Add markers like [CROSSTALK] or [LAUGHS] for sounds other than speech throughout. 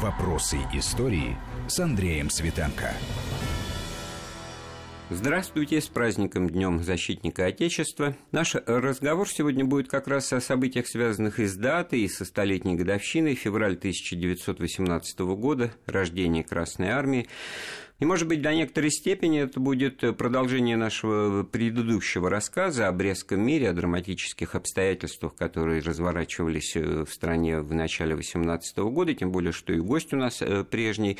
Вопросы истории с Андреем Светенко. Здравствуйте, с праздником Днем Защитника Отечества. Наш разговор сегодня будет как раз о событиях, связанных и с датой, и со столетней годовщиной, февраль 1918 года, рождения Красной Армии. И, может быть, до некоторой степени это будет продолжение нашего предыдущего рассказа о Брестском мире, о драматических обстоятельствах, которые разворачивались э, в стране в начале 18 года, тем более, что и гость у нас э, прежний,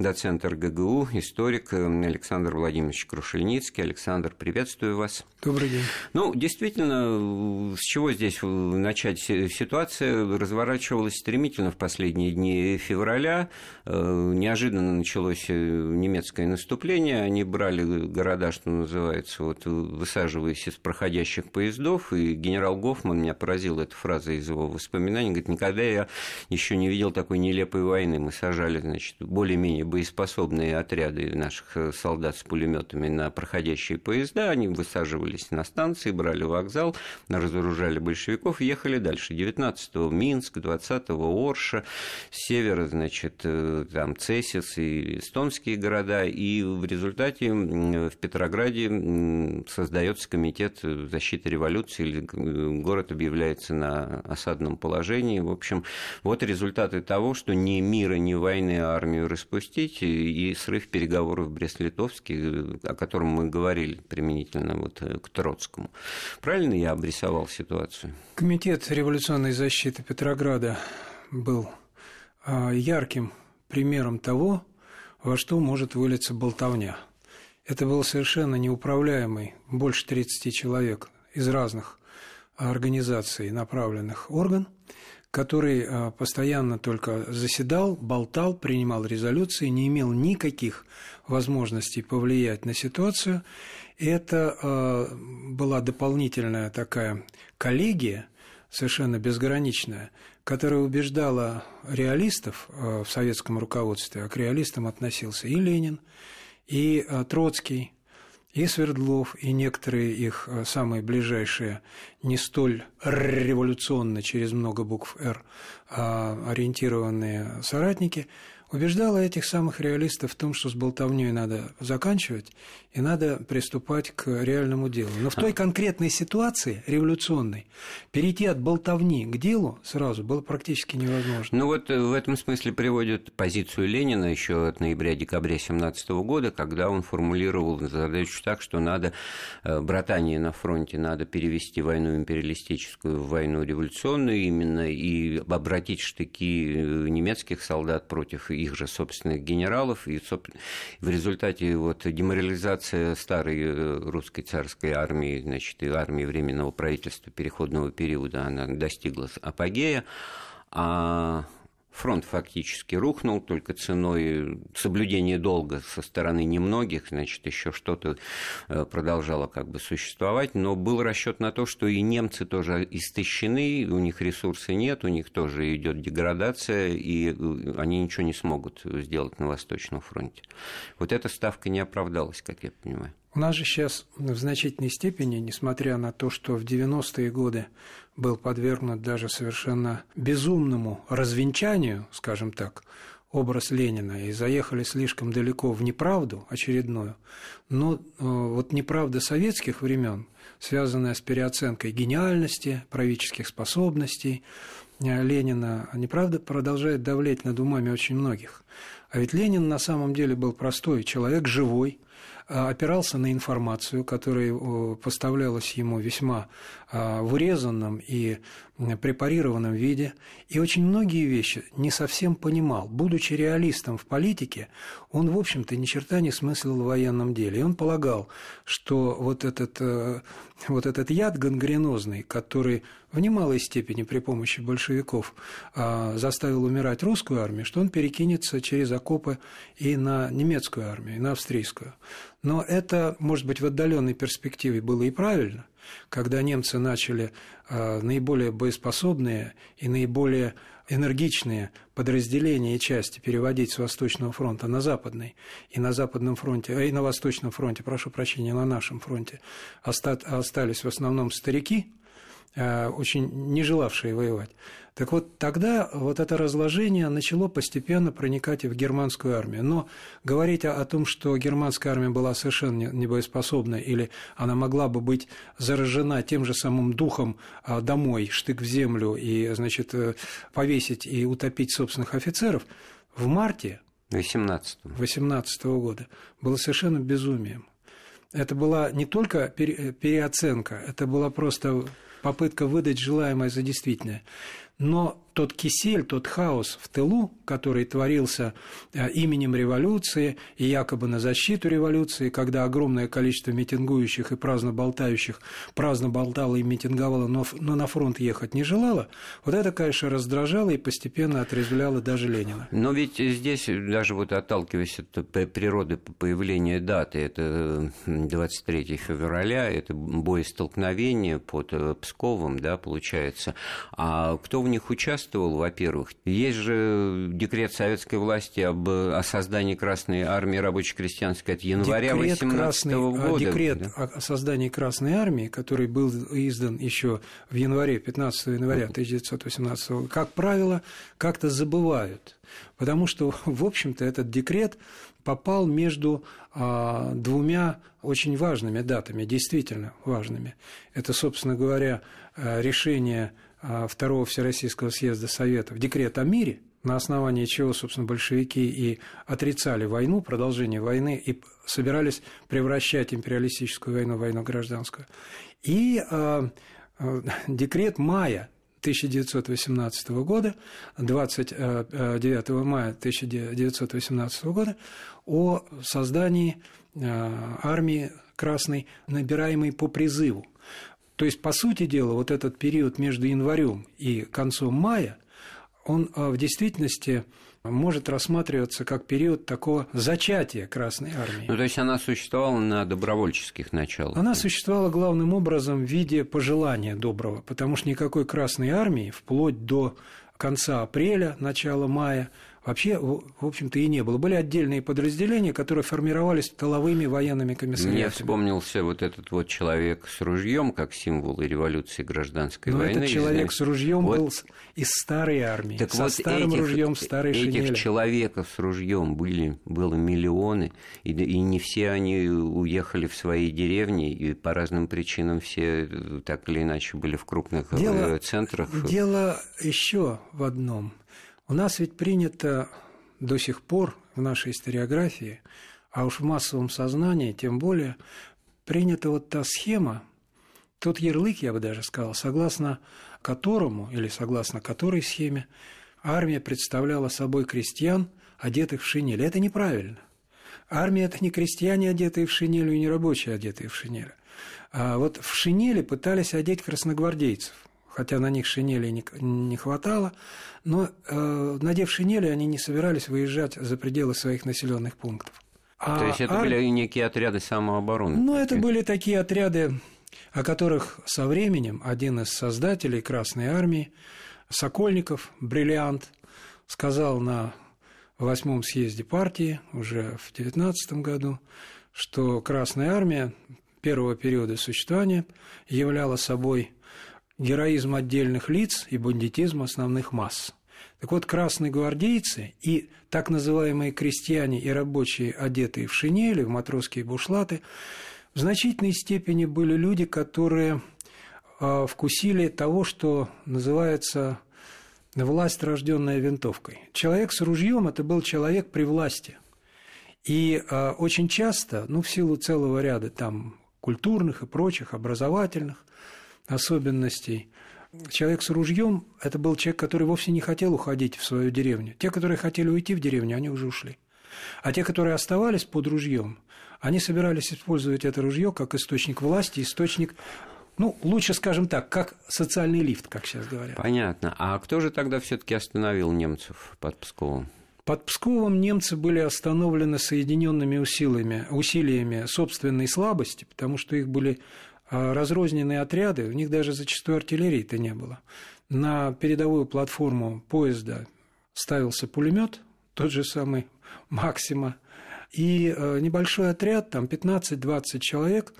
доцент РГГУ, историк э, Александр Владимирович Крушельницкий. Александр, приветствую вас. Добрый день. Ну, действительно, с чего здесь начать? Ситуация разворачивалась стремительно в последние дни февраля. Неожиданно началось немецкое немецкое наступление, они брали города, что называется, вот высаживаясь из проходящих поездов, и генерал Гофман, меня поразила эта фраза из его воспоминаний, говорит, никогда я еще не видел такой нелепой войны, мы сажали, значит, более-менее боеспособные отряды наших э, солдат с пулеметами на проходящие поезда, они высаживались на станции, брали вокзал, разоружали большевиков и ехали дальше. 19-го Минск, 20-го Орша, с севера, значит, э, там Цесис и эстонские города, да, и в результате в Петрограде создается комитет защиты революции, или город объявляется на осадном положении. В общем, вот результаты того, что ни мира, ни войны армию распустить, и срыв переговоров в Брест-Литовске, о котором мы говорили применительно вот к Троцкому. Правильно я обрисовал ситуацию? Комитет революционной защиты Петрограда был а, ярким примером того, во что может вылиться болтовня. Это был совершенно неуправляемый, больше 30 человек из разных организаций направленных орган, который а, постоянно только заседал, болтал, принимал резолюции, не имел никаких возможностей повлиять на ситуацию. Это а, была дополнительная такая коллегия, совершенно безграничная, которая убеждала реалистов э, в советском руководстве, а к реалистам относился и Ленин, и э, Троцкий, и Свердлов, и некоторые их э, самые ближайшие, не столь революционно, через много букв «Р», а ориентированные соратники – убеждала этих самых реалистов в том, что с болтовней надо заканчивать и надо приступать к реальному делу. Но в той а. конкретной ситуации, революционной, перейти от болтовни к делу сразу было практически невозможно. Ну вот э, в этом смысле приводит позицию Ленина еще от ноября-декабря 17 года, когда он формулировал задачу так, что надо э, братание на фронте, надо перевести войну империалистическую в войну революционную именно и обратить штыки э, немецких солдат против их же собственных генералов, и в результате вот деморализация старой э, русской царской армии, значит, и армии Временного правительства переходного периода, она достигла апогея, а Фронт фактически рухнул только ценой соблюдения долга со стороны немногих, значит, еще что-то э, продолжало как бы существовать, но был расчет на то, что и немцы тоже истощены, у них ресурса нет, у них тоже идет деградация, и э, они ничего не смогут сделать на Восточном фронте. Вот эта ставка не оправдалась, как я понимаю. У нас же сейчас в значительной степени, несмотря на то, что в 90-е годы был подвергнут даже совершенно безумному развенчанию, скажем так, образ Ленина и заехали слишком далеко в неправду очередную, но э, вот неправда советских времен, связанная с переоценкой гениальности, правительских способностей э, Ленина, неправда продолжает давлеть над умами очень многих. А ведь Ленин на самом деле был простой человек, живой, опирался на информацию, которая поставлялась ему весьма а, в урезанном и препарированном виде, и очень многие вещи не совсем понимал. Будучи реалистом в политике, он, в общем-то, ни черта не смыслил в военном деле. И он полагал, что вот этот, э, вот этот яд гангренозный, который в немалой степени при помощи большевиков а, заставил умирать русскую армию, что он перекинется через окопы и на немецкую армию, и на австрийскую. Но это, может быть, в отдаленной перспективе было и правильно, когда немцы начали а, наиболее боеспособные и наиболее энергичные подразделения и части переводить с Восточного фронта на Западный, и на Западном фронте, и на Восточном фронте, прошу прощения, на нашем фронте остались в основном старики, э, очень не желавшие воевать. Так вот, тогда вот это разложение начало постепенно проникать и в германскую армию. Но говорить о, о том, что германская армия была совершенно небоеспособна или она могла бы быть заражена тем же самым духом а, домой, штык в землю и, значит, э, повесить и утопить собственных офицеров, в марте 18 -го года было совершенно безумием. Это была не только переоценка, это была просто попытка выдать желаемое за действительное. Но тот кисель, тот хаос в тылу, который творился э, именем революции и якобы на защиту революции, когда огромное количество митингующих и праздно болтающих праздно болтало и митинговало, но, но на фронт ехать не желало, вот это, конечно, раздражало и постепенно отрезвляло даже Ленина. Но ведь здесь, даже вот отталкиваясь от природы появления даты, это 23 февраля, это боестолкновение под э, Псковом, да, получается, а кто в них участвовал, во-первых. Есть же декрет советской власти об, о создании Красной армии рабоче-крестьянской от января 18 а, года. Декрет да? о создании Красной армии, который был издан еще в январе, 15 января 1918 года, как правило, как-то забывают. Потому что, в общем-то, этот декрет попал между а, двумя очень важными датами, действительно важными. Это, собственно говоря, а, решение Второго Всероссийского съезда Советов декрет о мире, на основании чего, собственно, большевики и отрицали войну, продолжение войны, и собирались превращать империалистическую войну в войну гражданскую. И э, э, [LAUGHS] декрет мая 1918 года, 29 мая 1918 года, о создании армии Красной, набираемой по призыву. То есть, по сути дела, вот этот период между январем и концом мая, он а, в действительности может рассматриваться как период такого зачатия Красной Армии. Ну, то есть она существовала на добровольческих началах? Она существовала главным образом в виде пожелания доброго, потому что никакой Красной Армии вплоть до конца апреля, начала мая вообще, в общем-то, и не было. Были отдельные подразделения, которые формировались тыловыми военными комиссариатами. Мне вспомнился вот этот вот человек с ружьем как символ революции гражданской Но войны. этот человек с ружьем вот. был из старой армии, так со вот старым этих, ружьем старой этих шинели. Этих человеков с ружьем были, было миллионы, и, и не все они уехали в свои деревни, и по разным причинам все так или иначе были в крупных э, дело, центрах. Дело еще в одном – у нас ведь принято до сих пор в нашей историографии, а уж в массовом сознании тем более, принята вот та схема, тот ярлык, я бы даже сказал, согласно которому или согласно которой схеме армия представляла собой крестьян, одетых в шинель. Это неправильно. Армия – это не крестьяне, одетые в шинель, и не рабочие, одетые в шинель. А вот в шинели пытались одеть красногвардейцев – хотя на них шинели не, не хватало, но э, надев шинели, они не собирались выезжать за пределы своих населенных пунктов. А То есть это ар... были некие отряды самообороны? Ну, это были такие отряды, о которых со временем один из создателей Красной Армии, Сокольников, бриллиант, сказал на восьмом съезде партии уже в 19 году, что Красная Армия первого периода существования являла собой героизм отдельных лиц и бандитизм основных масс. Так вот, красные гвардейцы и так называемые крестьяне и рабочие, одетые в шинели, в матросские бушлаты, в значительной степени были люди, которые а, вкусили того, что называется власть, рожденная винтовкой. Человек с ружьем это был человек при власти. И э, очень часто, ну, в силу целого ряда там культурных и прочих, образовательных, особенностей. Человек с ружьем – это был человек, который вовсе не хотел уходить в свою деревню. Те, которые хотели уйти в деревню, они уже ушли. А те, которые оставались под ружьем, они собирались использовать это ружье как источник власти, источник ну, лучше, скажем так, как социальный лифт, как сейчас говорят. Понятно. А кто же тогда все-таки остановил немцев под Псковом? Под Псковом немцы были остановлены соединенными усилиями, усилиями собственной слабости, потому что их были разрозненные отряды, у них даже зачастую артиллерии-то не было. На передовую платформу поезда ставился пулемет, тот же самый Максима, и э, небольшой отряд, там 15-20 человек,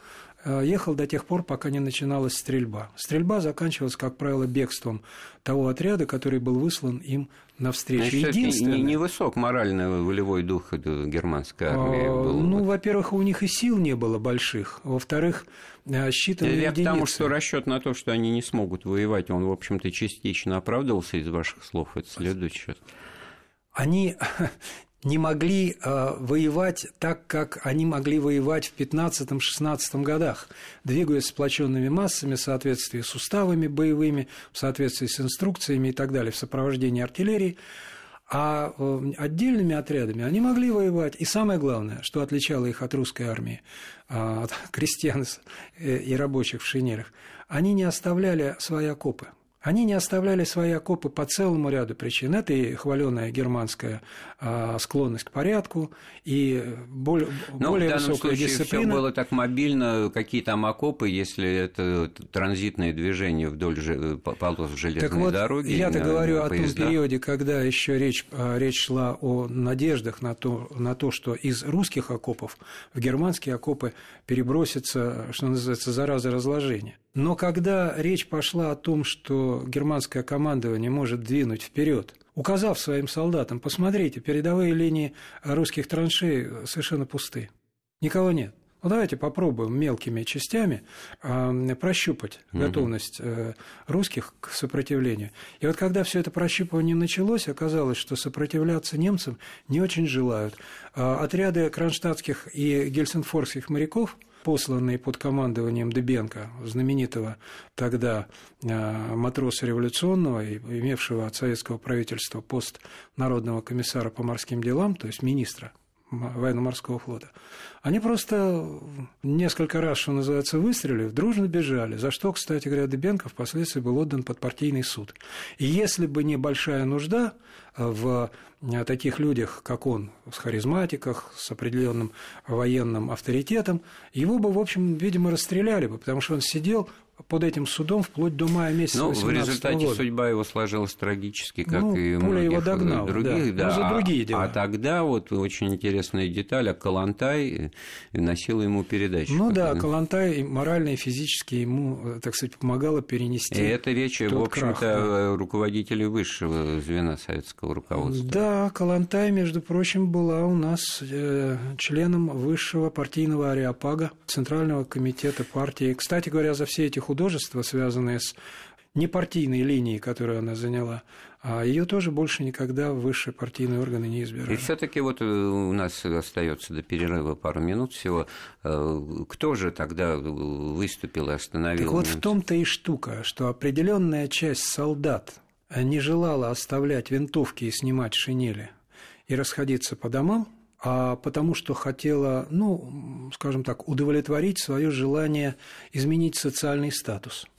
э, ехал до тех пор, пока не начиналась стрельба. Стрельба заканчивалась, как правило, бегством того отряда, который был выслан им навстречу. Значит, Единственное... не, высок моральный волевой дух германской армии а, был. Ну, во-первых, у них и сил не было больших. Во-вторых, э, считанные Я единицы. потому что расчет на то, что они не смогут воевать, он, в общем-то, частично оправдывался из ваших слов. Это следует сейчас. Они не могли э, воевать так, как они могли воевать в 15-16 годах, двигаясь сплоченными массами в соответствии с уставами боевыми, в соответствии с инструкциями и так далее, в сопровождении артиллерии. А э, отдельными отрядами они могли воевать. И самое главное, что отличало их от русской армии, э, от [LAUGHS] крестьян и рабочих в шинелях, они не оставляли свои окопы. Они не оставляли свои окопы по целому ряду причин. Это и хваленая германская а, склонность к порядку, и более, Но более в данном высокая случае дисциплина. Все было так мобильно, какие там окопы, если это транзитное движение вдоль полос железной так вот, дороги. Я-то говорю о том периоде, когда еще речь, а, речь шла о надеждах на то, на то, что из русских окопов в германские окопы перебросится, что называется, зараза разложения. Но когда речь пошла о том, что германское командование может двинуть вперед, указав своим солдатам, посмотрите, передовые линии русских траншей совершенно пусты. Никого нет. Ну, давайте попробуем мелкими частями э, прощупать угу. готовность э, русских к сопротивлению. И вот когда все это прощупывание началось, оказалось, что сопротивляться немцам не очень желают. Э, отряды кронштадтских и гельсинфорских моряков – посланный под командованием Дебенко, знаменитого тогда э, матроса революционного, имевшего от советского правительства пост народного комиссара по морским делам, то есть министра военно-морского флота. Они просто несколько раз, что называется, выстрелив, дружно бежали, за что, кстати говоря, Дебенко впоследствии был отдан под партийный суд. И если бы не большая нужда в таких людях, как он, с харизматиках, с определенным военным авторитетом, его бы, в общем, видимо, расстреляли бы, потому что он сидел под этим судом вплоть до мая месяца Ну, в результате года. судьба его сложилась трагически, как ну, и многих его догнала, других. Да, да. Ну, за другие а, дела. А тогда вот очень интересная деталь, а Калантай носил ему передачу. Ну да, Калантай морально и физически ему, так сказать, помогала перенести И это речь, в общем-то, крах, да. руководителей высшего звена советского руководства. Да, Калантай, между прочим, была у нас э, членом высшего партийного ареопага Центрального комитета партии. Кстати говоря, за все эти художества, связанные с непартийной линией, которую она заняла, а ее тоже больше никогда высшие партийные органы не избирали. И все-таки вот э, у нас остается до перерыва пару минут всего. Э, кто же тогда выступил и остановил? Так вот в том-то и штука, что определенная часть солдат не желала оставлять винтовки и снимать шинели и расходиться по домам, а потому что хотела, ну, скажем так, удовлетворить свое желание изменить социальный статус –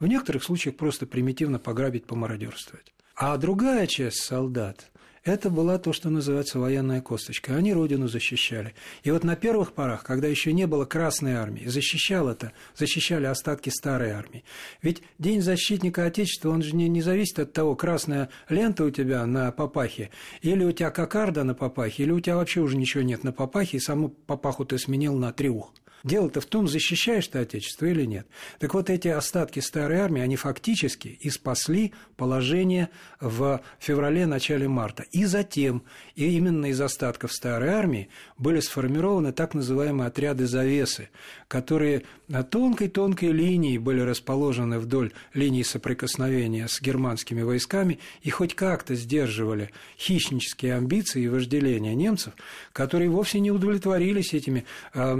в некоторых случаях просто примитивно пограбить, помародерствовать. А другая часть солдат – это была то, что называется военная косточка. Они родину защищали. И вот на первых порах, когда еще не было Красной армии, защищал это, защищали остатки старой армии. Ведь День защитника Отечества, он же не, не зависит от того, красная лента у тебя на папахе, или у тебя кокарда на папахе, или у тебя вообще уже ничего нет на папахе, и саму папаху ты сменил на триух. Дело-то в том, защищаешь ты Отечество или нет. Так вот, эти остатки старой армии, они фактически и спасли положение в феврале-начале марта. И затем, и именно из остатков старой армии были сформированы так называемые отряды завесы, которые на тонкой-тонкой линии были расположены вдоль линии соприкосновения с германскими войсками и хоть как-то сдерживали хищнические амбиции и вожделения немцев, которые вовсе не удовлетворились этими э,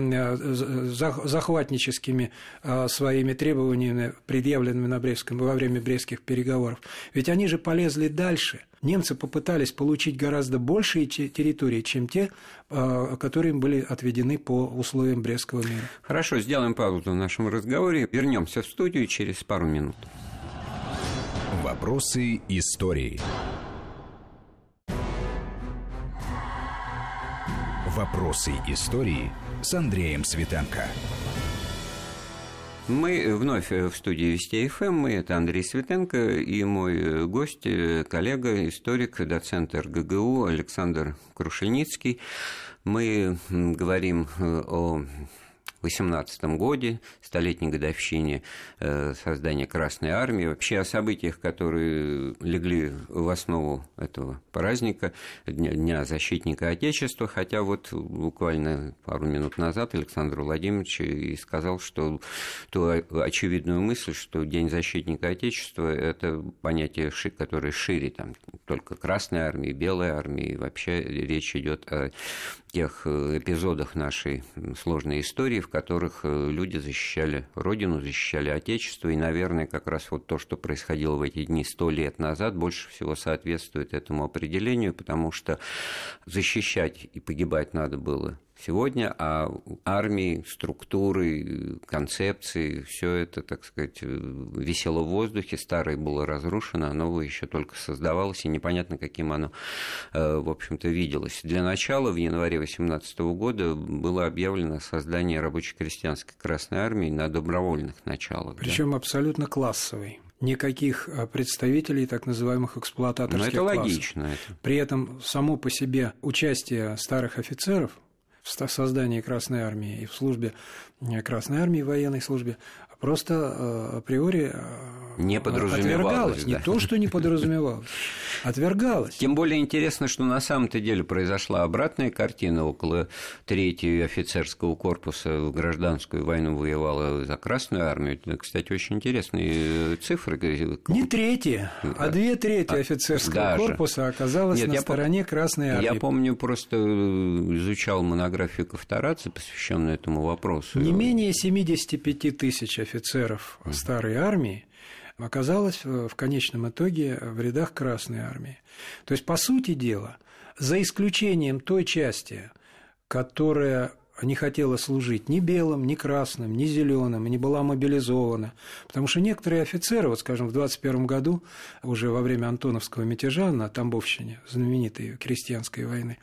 захватническими а, своими требованиями, предъявленными на Брестском, во время брестских переговоров. Ведь они же полезли дальше. Немцы попытались получить гораздо большие территории, чем те, а, которые им были отведены по условиям Брестского мира. Хорошо, сделаем паузу в нашем разговоре. Вернемся в студию через пару минут. Вопросы истории. Вопросы истории с Андреем Светенко. Мы вновь в студии Вести ФМ. Мы это Андрей Светенко и мой гость, коллега, историк, доцент РГГУ Александр Крушеницкий. Мы говорим о 18 годе, столетней годовщине э, создания Красной Армии, вообще о событиях, которые легли в основу этого праздника, Дня, защитника Отечества, хотя вот буквально пару минут назад Александр Владимирович и сказал, что ту очевидную мысль, что День защитника Отечества – это понятие, которое шире, там, только Красной Армии, Белой Армии, вообще речь идет о тех э, эпизодах нашей сложной истории, в которых э, люди защищали Родину, защищали Отечество, и, наверное, как раз вот то, что происходило в эти дни сто лет назад, больше всего соответствует этому определению, потому что защищать и погибать надо было сегодня, а армии, структуры, концепции, все это, так сказать, висело в воздухе, старое было разрушено, а новое еще только создавалось, и непонятно, каким оно, э, в общем-то, виделось. Для начала в январе 2018 года было объявлено создание рабоче-крестьянской Красной Армии на добровольных началах. Причем да? абсолютно классовой никаких э, представителей так называемых эксплуататорских Но это классов. логично. Это. При этом само по себе участие старых офицеров в создании Красной Армии и в службе э, Красной Армии, в военной службе, просто э, априори э, не подразумевалось. Да. Не то, что не подразумевалось, отвергалось. Тем более интересно, что на самом-то деле произошла обратная картина. Около трети офицерского корпуса в гражданскую войну воевала за Красную армию. Это, кстати, очень интересные цифры. Не трети, а две трети а, офицерского Даже. корпуса оказалось Нет, на стороне пом... Красной армии. Я помню, просто изучал монографию Ковторадзе, посвященную этому вопросу. Не менее 75 тысяч офицеров старой армии оказалась в конечном итоге в рядах Красной армии. То есть, по сути дела, за исключением той части, которая не хотела служить ни белым, ни красным, ни зеленым, не была мобилизована. Потому что некоторые офицеры, вот скажем, в 21 году, уже во время Антоновского мятежа на Тамбовщине, знаменитой крестьянской войны,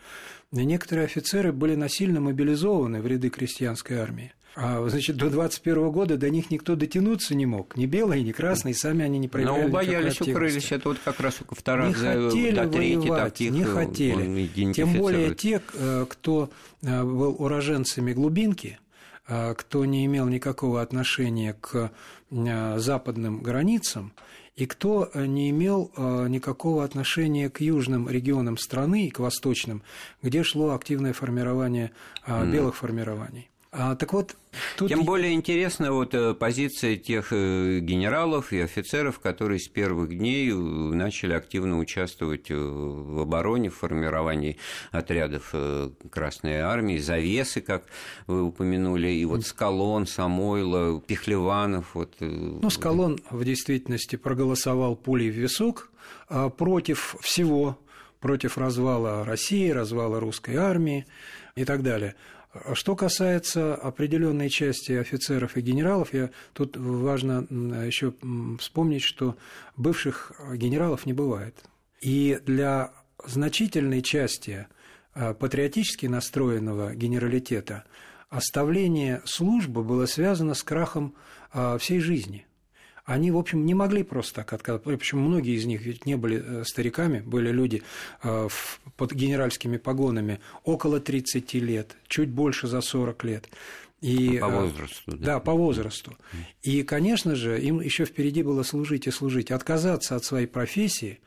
некоторые офицеры были насильно мобилизованы в ряды крестьянской армии. А, значит, до 21 года до них никто дотянуться не мог. Ни белые, ни красные, сами они не проявляли Но боялись, укрылись. Это вот как раз у второго Не хотели до воевать, таких не хотели. Тем более те, э, кто э, был уроженцами глубинки, э, кто не имел никакого отношения к западным границам, и кто не имел никакого отношения к южным регионам страны и к восточным, где шло активное формирование белых формирований. А, так вот, тут... Тем более интересна вот э, позиция тех э, генералов и офицеров, которые с первых дней э, начали активно участвовать в обороне, в формировании отрядов Красной Армии, завесы, как вы упомянули, и вот Скалон, Самойло, Пехлеванов. Вот... Ну, Скалон в действительности проголосовал пулей в висок а, против всего, против развала России, развала русской армии и так далее. Что касается определенной части офицеров и генералов, я, тут важно еще вспомнить, что бывших генералов не бывает. И для значительной части а, патриотически настроенного генералитета оставление службы было связано с крахом а, всей жизни – они, в общем, не могли просто так отказаться. Причем многие из них ведь не были э, стариками, были люди э, под генеральскими погонами около 30 лет, чуть больше за 40 лет. И, по э, возрасту. Да, да по возрасту. И, конечно же, им еще впереди было служить и служить. Отказаться от своей профессии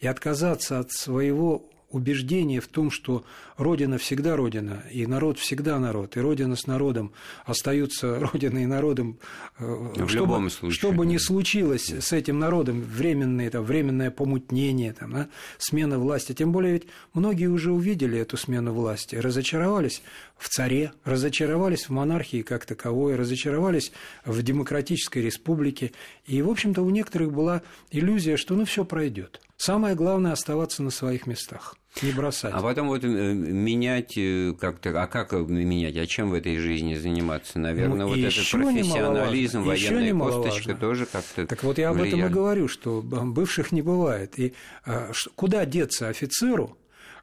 и отказаться от своего убеждение в том, что Родина всегда Родина, и народ всегда народ, и Родина с народом остаются [LAUGHS] Родиной и народом. Э, в чтобы, любом случае. Что бы ни случилось с этим народом, временное, там, временное помутнение, там, да, смена власти. Тем более ведь многие уже увидели эту смену власти, разочаровались в царе, разочаровались в монархии как таковой, разочаровались в демократической республике. И, в общем-то, у некоторых была иллюзия, что ну все пройдет. Самое главное оставаться на своих местах. Не бросать. А потом вот э, менять э, как-то, а как менять, а чем в этой жизни заниматься? Наверное, ну, вот этот профессионализм, военная косточка тоже как-то Так вот я об этом и говорю, что бывших не бывает. И куда деться офицеру,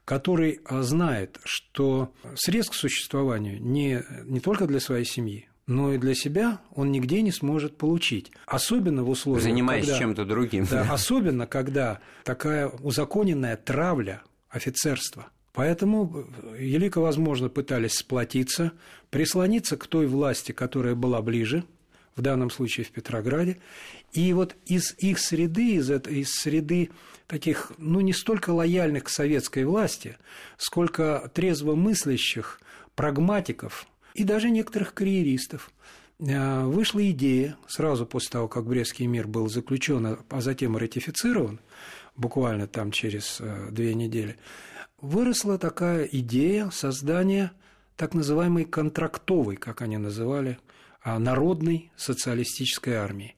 который знает, что средств к существованию не, не только для своей семьи, но и для себя он нигде не сможет получить. Особенно в условиях... Занимаясь чем-то другим. Да, особенно, когда такая узаконенная травля офицерства Поэтому велико возможно пытались сплотиться, прислониться к той власти, которая была ближе, в данном случае в Петрограде. И вот из их среды, из, этой, из среды таких, ну, не столько лояльных к советской власти, сколько трезво мыслящих, прагматиков и даже некоторых карьеристов, э, вышла идея, сразу после того, как Брестский мир был заключен, а затем ратифицирован, буквально там через э, две недели, выросла такая идея создания так называемой контрактовой, как они называли, а, народной социалистической армии.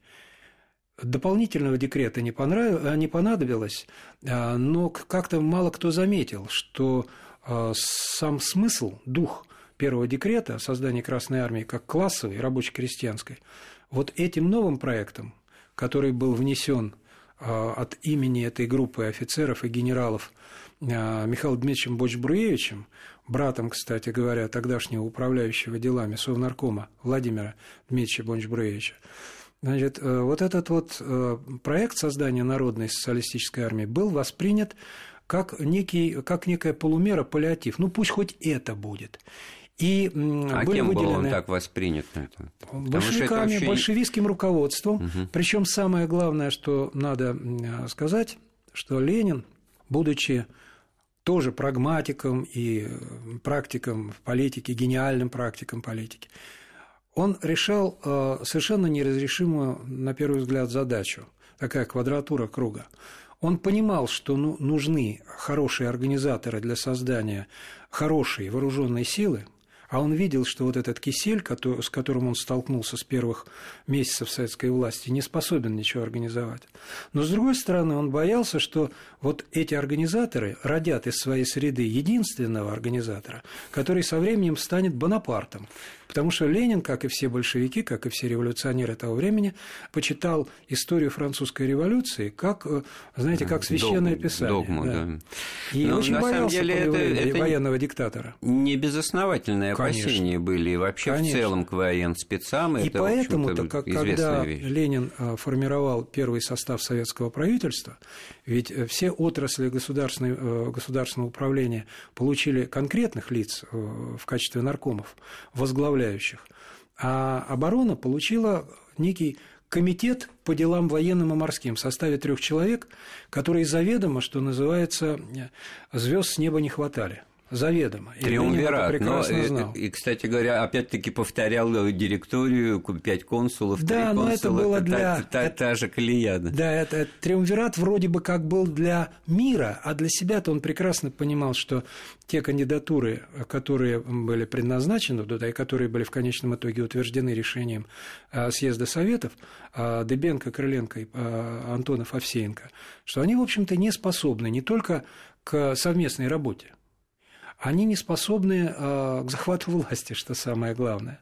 Дополнительного декрета не, понрав... не понадобилось, а, но как-то мало кто заметил, что сам смысл, дух первого декрета о Красной Армии как классовой, рабоче-крестьянской, вот этим новым проектом, который был внесен от имени этой группы офицеров и генералов Михаилом Дмитриевичем Бочбруевичем, братом, кстати говоря, тогдашнего управляющего делами Совнаркома Владимира Дмитриевича Бончбруевича. Значит, э, вот этот вот э, проект создания народной социалистической армии был воспринят как, некий, как некая полумера, паллиатив. Ну, пусть хоть это будет. И а были кем выделены... был он так воспринят? Большевиками, очень... большевистским руководством. Угу. Причем самое главное, что надо сказать, что Ленин, будучи тоже прагматиком и практиком в политике, гениальным практиком политики, он решал э, совершенно неразрешимую, на первый взгляд, задачу, такая квадратура круга. Он понимал, что ну, нужны хорошие организаторы для создания хорошей вооруженной силы, а он видел, что вот этот кисель, с которым он столкнулся с первых месяцев советской власти, не способен ничего организовать. Но, с другой стороны, он боялся, что вот эти организаторы родят из своей среды единственного организатора, который со временем станет Бонапартом. Потому что Ленин, как и все большевики, как и все революционеры того времени, почитал историю французской революции как, э, знаете, как священное Догм, писание. Догму, да. да. И Но очень боялся деле это, это военного диктатора. Не безосновательные опасения были вообще Конечно. в целом к военспецам. И поэтому-то, как, когда вещь. Ленин э, формировал первый состав советского правительства, ведь э, все отрасли государственного, государственного управления получили конкретных лиц в качестве наркомов, возглавляя управляющих. А оборона получила некий комитет по делам военным и морским в составе трех человек, которые заведомо, что называется, звезд с неба не хватали заведомо. И Триумвират. но, знал. И, кстати говоря, опять-таки повторял директорию, пять консулов, да, три консула. но это было это для... Та, та, это, та же колея. Да, это, это триумвират вроде бы как был для мира, а для себя-то он прекрасно понимал, что те кандидатуры, которые были предназначены туда и которые были в конечном итоге утверждены решением а, съезда Советов, а, Дыбенко, Крыленко и а, Антонов, Овсеенко, что они, в общем-то, не способны не только к совместной работе, они не способны э, к захвату власти, что самое главное.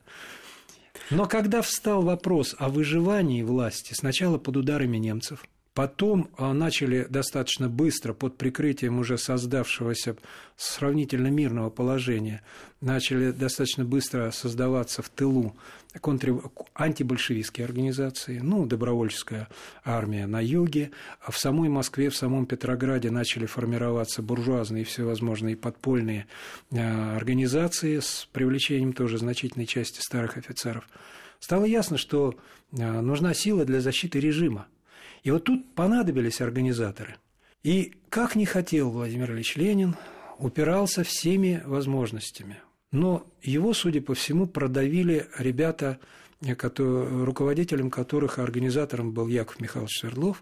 Но когда встал вопрос о выживании власти, сначала под ударами немцев – Потом а, начали достаточно быстро, под прикрытием уже создавшегося сравнительно мирного положения, начали достаточно быстро создаваться в тылу контр... антибольшевистские организации, ну, добровольческая армия на юге, а в самой Москве, в самом Петрограде начали формироваться буржуазные всевозможные подпольные а, организации с привлечением тоже значительной части старых офицеров. Стало ясно, что нужна сила для защиты режима – и вот тут понадобились организаторы. И как не хотел Владимир Ильич Ленин, упирался всеми возможностями. Но его, судя по всему, продавили ребята, руководителем которых и организатором был Яков Михайлович Свердлов,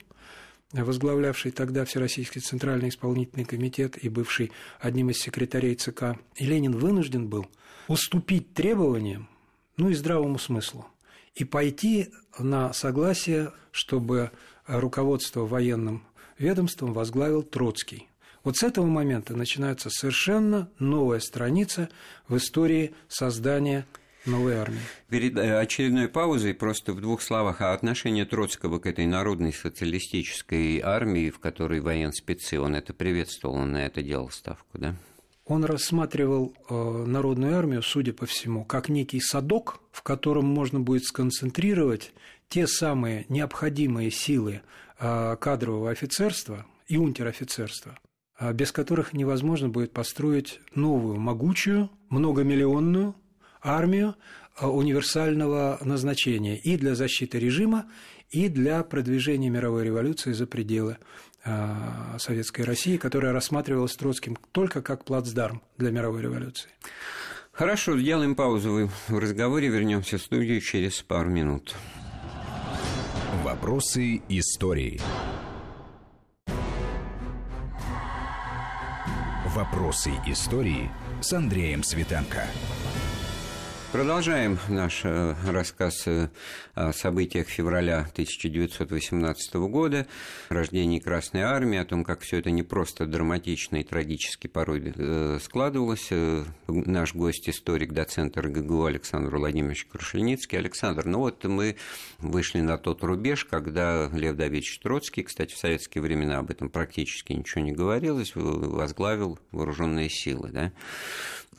возглавлявший тогда Всероссийский Центральный исполнительный комитет и бывший одним из секретарей ЦК. И Ленин вынужден был уступить требованиям, ну и здравому смыслу, и пойти на согласие, чтобы руководство военным ведомством возглавил Троцкий. Вот с этого момента начинается совершенно новая страница в истории создания новой армии. Перед э, очередной паузой просто в двух словах о отношении Троцкого к этой народной социалистической армии, в которой военспецы, он это приветствовал, он на это делал ставку, да? Он рассматривал э, народную армию, судя по всему, как некий садок, в котором можно будет сконцентрировать те самые необходимые силы а, кадрового офицерства и унтер-офицерства, а, без которых невозможно будет построить новую, могучую, многомиллионную армию а, универсального назначения и для защиты режима, и для продвижения мировой революции за пределы Советской России, которая рассматривалась Троцким только как плацдарм для мировой революции. Хорошо, сделаем паузу в разговоре, вернемся в студию через пару минут. Вопросы истории. Вопросы истории с Андреем Светенко. Продолжаем наш э, рассказ э, о событиях февраля 1918 года, рождении Красной Армии, о том, как все это не просто драматично и трагически порой э, складывалось. Наш гость, историк, доцент РГГУ Александр Владимирович Крушельницкий. Александр, ну вот мы вышли на тот рубеж, когда Лев Давидович Троцкий, кстати, в советские времена об этом практически ничего не говорилось, возглавил вооруженные силы, да?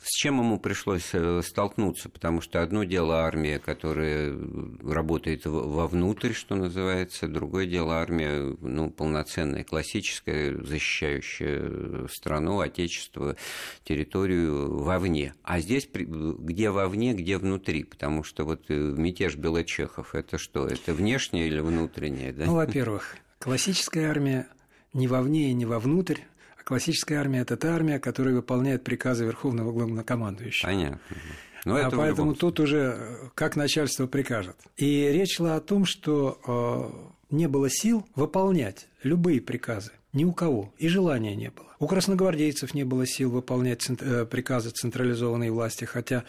С чем ему пришлось э, столкнуться, потому что одно дело армия, которая работает вовнутрь, что называется, другое дело армия, ну, полноценная, классическая, защищающая страну, отечество, территорию вовне. А здесь где вовне, где внутри, потому что вот э, мятеж Белочехов, это что, это внешнее или внутреннее, да? Ну, во-первых, классическая армия не вовне и не вовнутрь, Классическая армия – это та армия, которая выполняет приказы Верховного Главнокомандующего. Понятно. Но а поэтому тут уже э, как начальство прикажет. И речь шла о том, что э, не было сил выполнять любые приказы. Ни у кого. И желания не было. У красногвардейцев не было сил выполнять э, приказы централизованной власти, хотя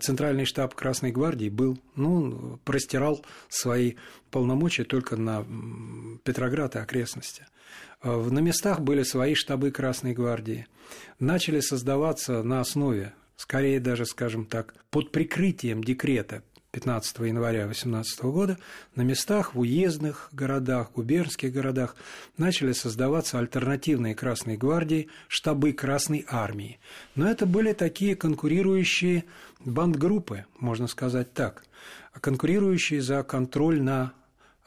центральный штаб Красной гвардии был, ну, простирал свои полномочия только на Петроград и окрестности. Э, на местах были свои штабы Красной гвардии. Начали создаваться на основе, скорее даже, скажем так, под прикрытием декрета 15 января 18 года на местах в уездных городах, губернских городах начали создаваться альтернативные Красной гвардии, штабы Красной армии. Но это были такие конкурирующие бандгруппы, можно сказать так, конкурирующие за контроль на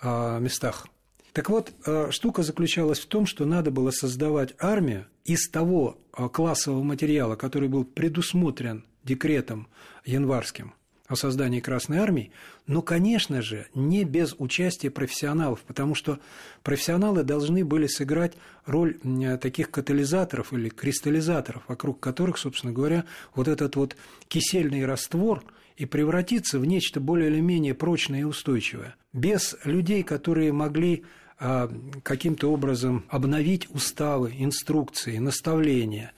э, местах так вот, э, штука заключалась в том, что надо было создавать армию из того э, классового материала, который был предусмотрен декретом январским о создании Красной Армии, но, конечно же, не без участия профессионалов, потому что профессионалы должны были сыграть роль таких катализаторов или кристаллизаторов, вокруг которых, собственно говоря, вот этот вот кисельный раствор и превратиться в нечто более или менее прочное и устойчивое. Без людей, которые могли а, каким-то образом обновить уставы, инструкции, наставления,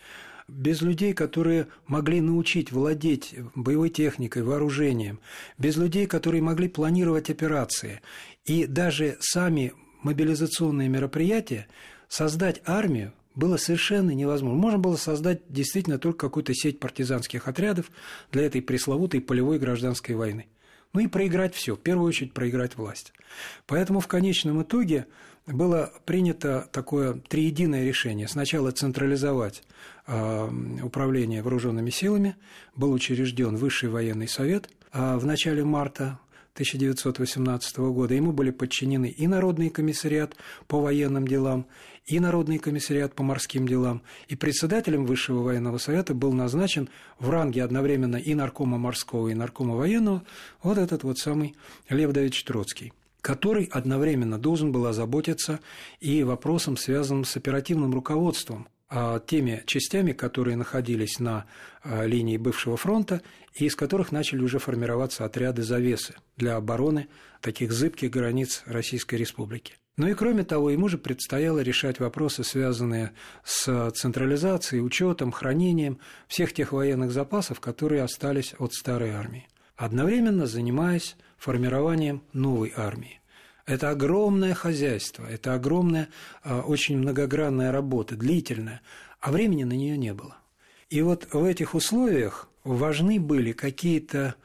без людей, которые могли научить владеть боевой техникой, вооружением, без людей, которые могли планировать операции. И даже сами мобилизационные мероприятия, создать армию было совершенно невозможно. Можно было создать действительно только какую-то сеть партизанских отрядов для этой пресловутой полевой гражданской войны. Ну и проиграть все, в первую очередь проиграть власть. Поэтому в конечном итоге было принято такое триединое решение. Сначала централизовать э, управление вооруженными силами, был учрежден Высший военный совет а в начале марта 1918 года. Ему были подчинены и Народный комиссариат по военным делам, и Народный комиссариат по морским делам. И председателем Высшего военного совета был назначен в ранге одновременно и наркома морского, и наркома военного вот этот вот самый Лев Давидович Троцкий который одновременно должен был озаботиться и вопросом, связанным с оперативным руководством а, теми частями, которые находились на а, линии бывшего фронта и из которых начали уже формироваться отряды завесы для обороны таких зыбких границ Российской Республики. Ну и кроме того, ему же предстояло решать вопросы, связанные с централизацией, учетом, хранением всех тех военных запасов, которые остались от старой армии, одновременно занимаясь формированием новой армии. Это огромное хозяйство, это огромная, а, очень многогранная работа, длительная, а времени на нее не было. И вот в этих условиях важны были какие-то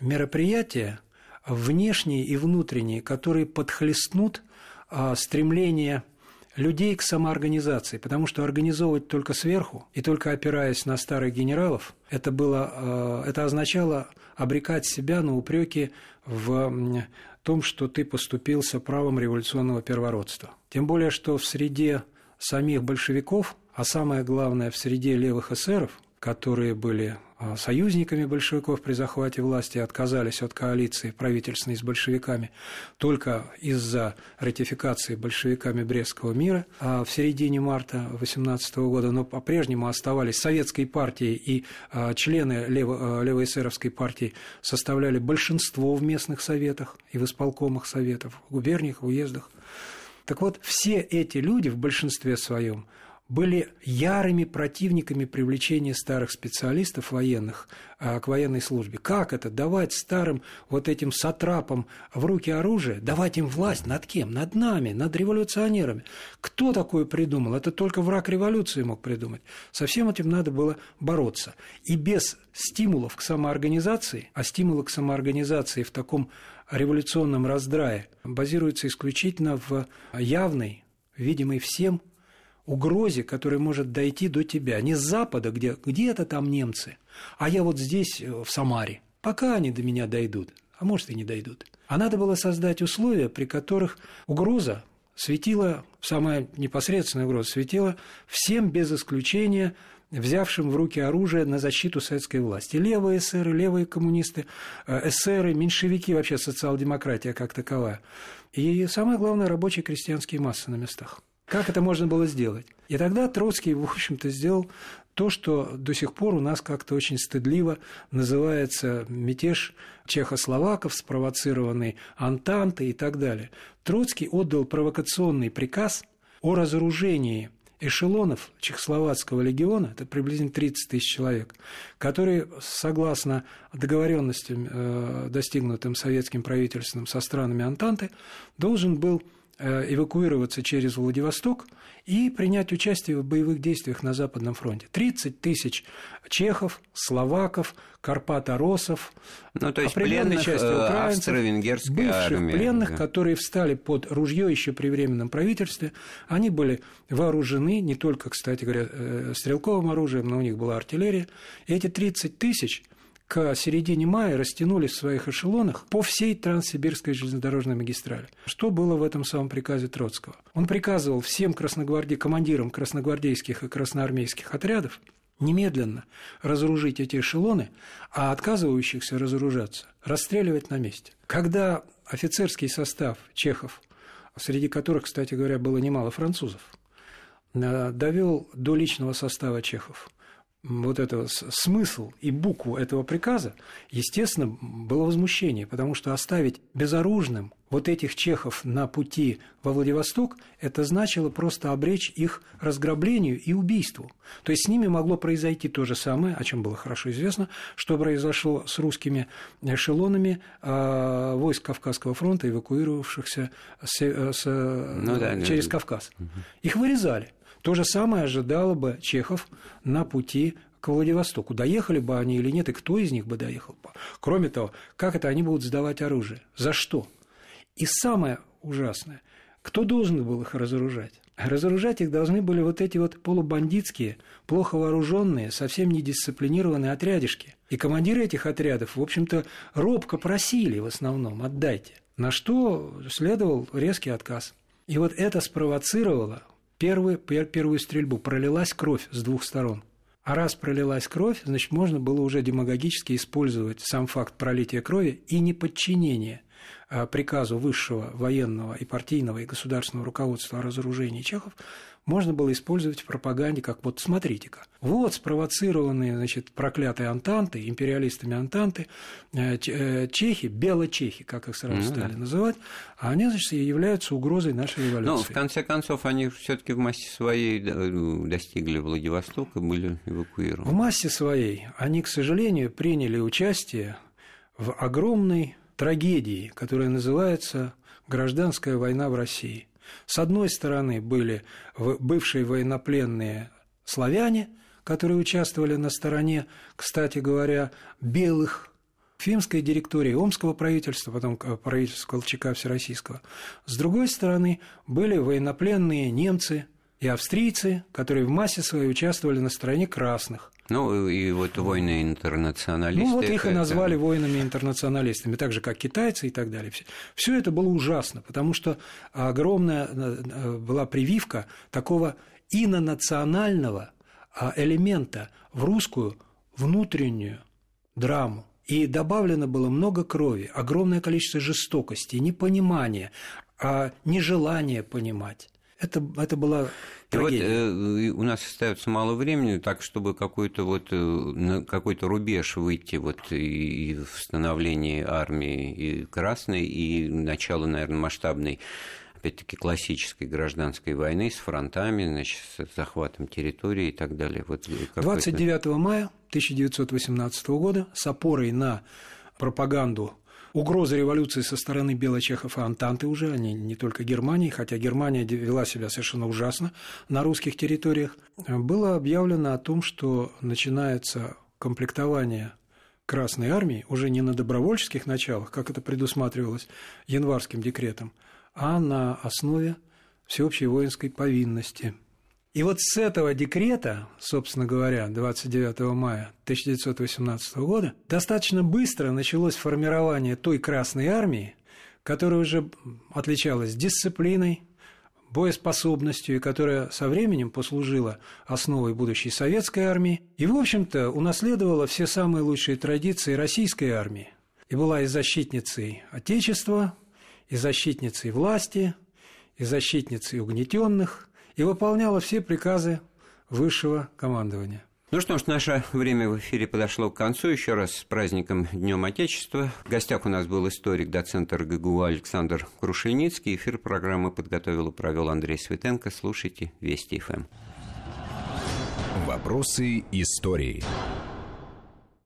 мероприятия, внешние и внутренние, которые подхлестнут стремление людей к самоорганизации, потому что организовывать только сверху и только опираясь на старых генералов, это, было, а, это означало обрекать себя на упреки в том, что ты поступился правом революционного первородства. Тем более, что в среде самих большевиков а самое главное, в среде левых эсеров, которые были а, союзниками большевиков при захвате власти, отказались от коалиции правительственной с большевиками только из-за ратификации большевиками Брестского мира а в середине марта 18 года, но по-прежнему оставались советской партией и а, члены лево- левоэсеровской партии составляли большинство в местных советах и в исполкомах советов, в губерниях, в уездах. Так вот, все эти люди в большинстве своем были ярыми противниками привлечения старых специалистов военных а, к военной службе. Как это? Давать старым вот этим сатрапам в руки оружие, давать им власть над кем? Над нами, над революционерами. Кто такое придумал? Это только враг революции мог придумать. Со всем этим надо было бороться. И без стимулов к самоорганизации, а стимулы к самоорганизации в таком революционном раздрае базируются исключительно в явной, видимой всем угрозе, которая может дойти до тебя. Не с запада, где где-то там немцы, а я вот здесь, э, в Самаре. Пока они до меня дойдут, а может и не дойдут. А надо было создать условия, при которых угроза светила, самая непосредственная угроза светила всем без исключения взявшим в руки оружие на защиту советской власти. Левые эсеры, левые коммунисты, э, эсеры, меньшевики, вообще социал-демократия как таковая. И самое главное, рабочие крестьянские массы на местах. Как это можно было сделать? И тогда Троцкий, в общем-то, сделал то, что до сих пор у нас как-то очень стыдливо называется мятеж чехословаков, спровоцированный Антантой и так далее. Троцкий отдал провокационный приказ о разоружении эшелонов Чехословацкого легиона, это приблизительно 30 тысяч человек, которые, согласно договоренностям, э, достигнутым советским правительством со странами Антанты, должен был эвакуироваться через Владивосток и принять участие в боевых действиях на Западном фронте. 30 тысяч чехов, словаков, карпаторосов, ну, то есть пленных части э, украинцев, бывших армии, пленных, да. которые встали под ружье еще при временном правительстве. Они были вооружены не только, кстати говоря, э, стрелковым оружием, но у них была артиллерия. И эти 30 тысяч – к середине мая растянулись в своих эшелонах по всей Транссибирской железнодорожной магистрали. Что было в этом самом приказе Троцкого? Он приказывал всем красногварди... командирам красногвардейских и красноармейских отрядов немедленно разоружить эти эшелоны, а отказывающихся разоружаться расстреливать на месте. Когда офицерский состав чехов, среди которых, кстати говоря, было немало французов, э, довел до личного состава чехов вот этого смысл и букву этого приказа, естественно, было возмущение, потому что оставить безоружным вот этих чехов на пути во Владивосток, это значило просто обречь их разграблению и убийству. То есть с ними могло произойти то же самое, о чем было хорошо известно, что произошло с русскими эшелонами э, войск Кавказского фронта, эвакуировавшихся с, э, с, ну, да, через да. Кавказ. Угу. Их вырезали. То же самое ожидало бы чехов на пути к Владивостоку. Доехали бы они или нет, и кто из них бы доехал бы. Кроме того, как это они будут сдавать оружие? За что? И самое ужасное, кто должен был их разоружать? Разоружать их должны были вот эти вот полубандитские, плохо вооруженные, совсем недисциплинированные отрядишки. И командиры этих отрядов, в общем-то, робко просили в основном «отдайте». На что следовал резкий отказ. И вот это спровоцировало первую, первую стрельбу, пролилась кровь с двух сторон. А раз пролилась кровь, значит, можно было уже демагогически использовать сам факт пролития крови и неподчинения а, приказу высшего военного и партийного и государственного руководства о разоружении чехов можно было использовать в пропаганде, как вот смотрите-ка. Вот спровоцированные, значит, проклятые Антанты, империалистами Антанты, э, э, чехи, белочехи, как их сразу mm-hmm. стали называть, а они, значит, являются угрозой нашей революции. Ну, в конце концов, они все таки в массе своей достигли Владивостока, были эвакуированы. В массе своей они, к сожалению, приняли участие в огромной трагедии, которая называется «Гражданская война в России». С одной стороны были бывшие военнопленные славяне, которые участвовали на стороне, кстати говоря, белых Фимской директории Омского правительства, потом правительства Колчака Всероссийского. С другой стороны, были военнопленные немцы и австрийцы, которые в массе своей участвовали на стороне красных. Ну, и вот воины-интернационалисты. Ну, вот их и назвали воинами-интернационалистами, так же, как китайцы и так далее. Все это было ужасно, потому что огромная э, была прививка такого инонационального а, элемента в русскую внутреннюю драму. И добавлено было много крови, огромное количество жестокости, непонимания, а нежелание понимать. Это, это была трагедия. И вот э, у нас остается мало времени, так чтобы какой-то вот э, на какой-то рубеж выйти вот и в становлении армии и красной и начало, наверное, масштабной опять-таки классической гражданской войны с фронтами, значит, с захватом территории и так далее. Вот 29 мая 1918 года с опорой на пропаганду угрозы революции со стороны белочехов и Антанты уже, они не только Германии, хотя Германия вела себя совершенно ужасно на русских территориях, было объявлено о том, что начинается комплектование Красной Армии уже не на добровольческих началах, как это предусматривалось январским декретом, а на основе всеобщей воинской повинности. И вот с этого декрета, собственно говоря, 29 мая 1918 года, достаточно быстро началось формирование той Красной Армии, которая уже отличалась дисциплиной, боеспособностью и которая со временем послужила основой будущей советской армии. И, в общем-то, унаследовала все самые лучшие традиции российской армии. И была и защитницей Отечества, и защитницей власти, и защитницей угнетенных, и выполняла все приказы высшего командования. Ну что ж, наше время в эфире подошло к концу. Еще раз с праздником Днем Отечества. В гостях у нас был историк, доцент РГГУ Александр Крушельницкий. Эфир программы подготовил и провел Андрей Светенко. Слушайте Вести ФМ. Вопросы истории.